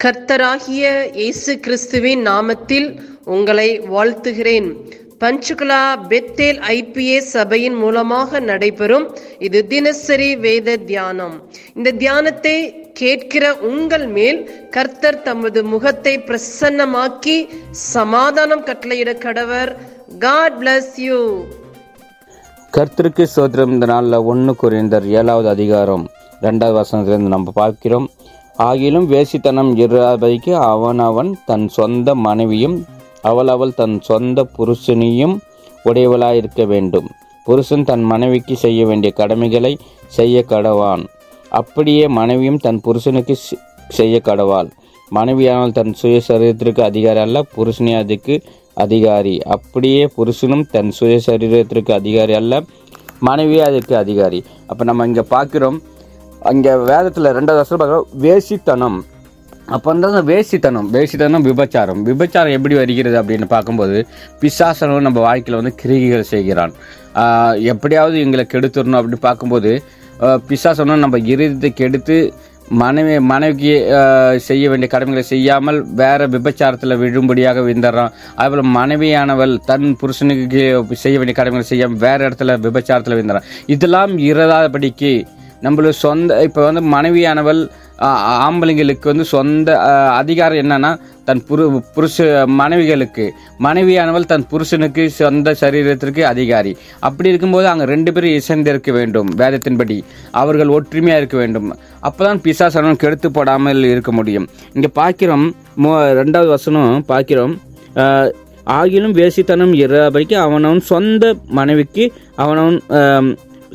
கர்த்தராகிய இயேசு கிறிஸ்துவின் நாமத்தில் உங்களை வாழ்த்துகிறேன். பஞ்சுகுலா பெத்தேல் ஐபிஏ சபையின் மூலமாக நடைபெறும் இது தினசரி வேத தியானம். இந்த தியானத்தை கேட்கிற உங்கள் மேல் கர்த்தர் தமது முகத்தை பிரசன்னமாக்கி சமாதானம் கட்டளையிட கடவர். காட் பிளஸ் யூ கர்த்தருக்கு சோதரம் இந்த நாளில் ஒன்று குறைந்தர் ஏழாவது அதிகாரம் ரெண்டாவது வசனத்திலிருந்து நம்ம பார்க்கிறோம். ஆகிலும் வேசித்தனம் இராதைக்கு அவன் அவன் தன் சொந்த மனைவியும் அவள் அவள் தன் சொந்த புருஷனையும் உடையவளாயிருக்க வேண்டும். புருஷன் தன் மனைவிக்கு செய்ய வேண்டிய கடமைகளை செய்ய கடவான். அப்படியே மனைவியும் தன் புருஷனுக்கு செ- செய்ய கடவாள். மனைவியானால் தன் சுய சரீரத்திற்கு அதிகாரி அல்ல புருஷனே அதுக்கு அதிகாரி. அப்படியே புருஷனும் தன் சுய சரீரத்திற்கு அதிகாரி அல்ல மனைவியே அதுக்கு அதிகாரி. அப்போ நம்ம இங்கே பார்க்குறோம் அங்கே வேதத்தில் ரெண்டாவது வருஷம் பார்க்குறோம் வேசித்தனம். அப்போ வந்து அந்த வேசித்தனம் வேசித்தனம் விபச்சாரம். விபச்சாரம் எப்படி வருகிறது அப்படின்னு பார்க்கும்போது பிசாசனம் நம்ம வாழ்க்கையில் வந்து கிரிகைகள் செய்கிறான். எப்படியாவது எங்களை கெடுத்துடணும் அப்படின்னு பார்க்கும்போது பிசாசனம் நம்ம இருதத்தை கெடுத்து மனைவி மனைவிக்கு செய்ய வேண்டிய கடமைகளை செய்யாமல் வேற விபச்சாரத்தில் விழும்படியாக விந்துடுறான் அதுபோல் மனைவியானவள் தன் புருஷனுக்கு செய்ய வேண்டிய கடமைகளை செய்யாமல் வேற இடத்துல விபச்சாரத்தில் விந்துறான் இதெல்லாம் இறதாதபடிக்கு நம்மளோட சொந்த இப்போ வந்து மனைவியானவள் ஆம்பளைங்களுக்கு வந்து சொந்த அதிகாரம் என்னன்னா தன் புரு புருஷ மனைவிகளுக்கு. மனைவியானவள் தன் புருஷனுக்கு சொந்த சரீரத்திற்கு அதிகாரி. அப்படி இருக்கும்போது அங்கே ரெண்டு பேரும் இசைந்திருக்க வேண்டும் வேதத்தின்படி. அவர்கள் ஒற்றுமையாக இருக்க வேண்டும். அப்போதான் பிசாசனம் கெடுத்து போடாமல் இருக்க முடியும். இங்கே பார்க்கிறோம் மோ ரெண்டாவது வசனம் பார்க்கிறோம் ஆகிலும் வேசித்தனம் இராபடிக்கு அவனவன் சொந்த மனைவிக்கு அவனவன்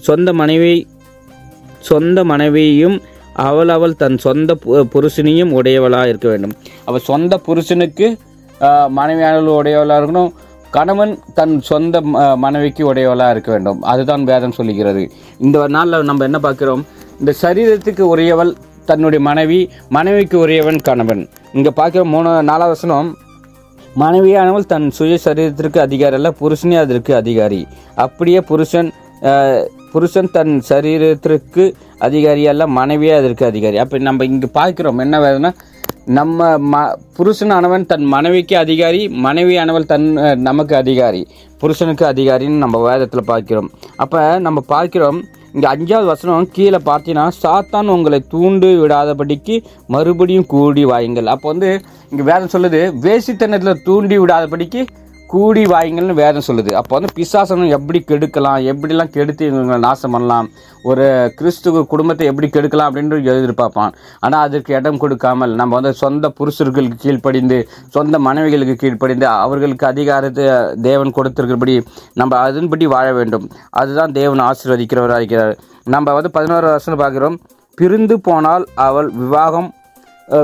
சொந்த மனைவி சொந்த மனைவியும் அவள் அவள் தன் சொந்த பு- புருஷனையும் உடையவளாக இருக்க வேண்டும். அவள் சொந்த புருஷனுக்கு மனைவியானவள் உடையவளாக இருக்கணும். கணவன் தன் சொந்த மனைவிக்கு உடையவளாக இருக்க வேண்டும். அதுதான் வேதம் சொல்லுகிறது. இந்த நாளில் நம்ம என்ன பார்க்குறோம்? இந்த சரீரத்துக்கு உரியவள் தன்னுடைய மனைவி மனைவிக்கு உரியவன் கணவன். இங்கே பார்க்குற மூணு நாலாவது வசனம் மனைவியானவள் தன் சுய சரீரத்திற்கு அதிகாரி அல்ல புருஷனே அதற்கு அதிகாரி. அப்படியே புருஷன் புருஷன் தன் சரீரத்திற்கு அதிகாரி அல்ல மனைவியே அதற்கு அதிகாரி. அப்போ நம்ம இங்கே பார்க்கிறோம் என்ன வேணும்னா நம்ம ம புருஷனானவன் தன் மனைவிக்கு அதிகாரி மனைவியானவள் தன் நமக்கு அதிகாரி. புருஷனுக்கு அதிகாரின்னு நம்ம வேதத்தில் பார்க்கிறோம். அப்போ நம்ம பார்க்கிறோம் இங்கே அஞ்சாவது வசனம் கீழே பார்த்தீங்கன்னா சாத்தான் உங்களை தூண்டு விடாதபடிக்கு மறுபடியும் கூடி வாயுங்கள். அப்போ வந்து இங்கே வேதம் சொல்லுது வேசித்தனத்தில் தூண்டி விடாதபடிக்கு கூடி வாயுங்கள்னு வேதம் சொல்லுது. அப்போ வந்து பிசாசனம் எப்படி கெடுக்கலாம் எப்படிலாம் கெடுத்து இவங்களை நாசம் பண்ணலாம் ஒரு கிறிஸ்துவ குடும்பத்தை எப்படி கெடுக்கலாம் அப்படின்னு எதிர்பார்ப்பான். ஆனால் அதற்கு இடம் கொடுக்காமல் நம்ம வந்து சொந்த புருஷர்களுக்கு கீழ்ப்படிந்து சொந்த மனைவிகளுக்கு கீழ்ப்படிந்து அவர்களுக்கு அதிகாரத்தை தேவன் கொடுத்திருக்கிறபடி நம்ம அதன்படி வாழ வேண்டும். அதுதான் தேவன் ஆசீர்வதிக்கிறவராக இருக்கிறார் நம்ம வந்து பதினோரு வருஷம் பார்க்குறோம் பிரிந்து போனால் அவள் விவாகம்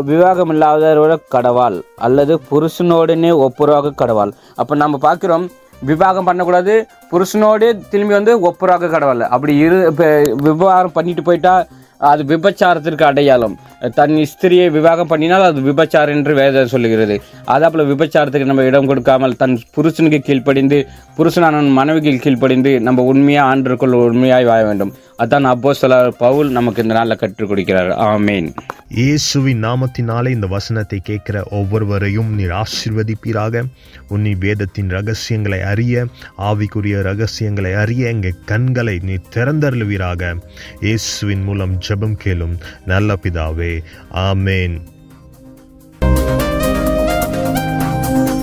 விவாகம் இல்லாதவரோட கடவாள் அல்லது புருஷனோடனே ஒப்புரவாக கடவாள். அப்போ நம்ம பார்க்குறோம் விவாகம் பண்ணக்கூடாது புருஷனோடு திரும்பி வந்து ஒப்புரவாக கடவாள். அப்படி இரு இப்போ விவாகம் பண்ணிட்டு போயிட்டா அது விபச்சாரத்திற்கு அடையாளம். தன் ஸ்திரியை விவாகம் பண்ணினால் அது விபச்சாரம் என்று வேதம் சொல்லுகிறது. அதாப்புல விபச்சாரத்துக்கு நம்ம இடம் கொடுக்காமல் தன் புருஷனுக்கு கீழ்ப்படிந்து புருஷனான மனைவிக்கு கீழ்ப்படிந்து நம்ம உண்மையாக ஆண்டிற்குள் உண்மையாய் வாழ வேண்டும். அதான் அப்போ பவுல் நமக்கு இந்த நாளில் கற்றுக் கொடுக்கிறார். ஆமேன். இயேசுவின் நாமத்தினாலே இந்த வசனத்தை கேட்கிற ஒவ்வொருவரையும் நீர் ஆசிர்வதிப்பீராக. உன்னி வேதத்தின் ரகசியங்களை அறிய ஆவிக்குரிய ரகசியங்களை அறிய எங்கள் கண்களை நீ திறந்தருளுவீராக. இயேசுவின் மூலம் ஜெபம் கேளும் நல்ல பிதாவே. ஆமேன்.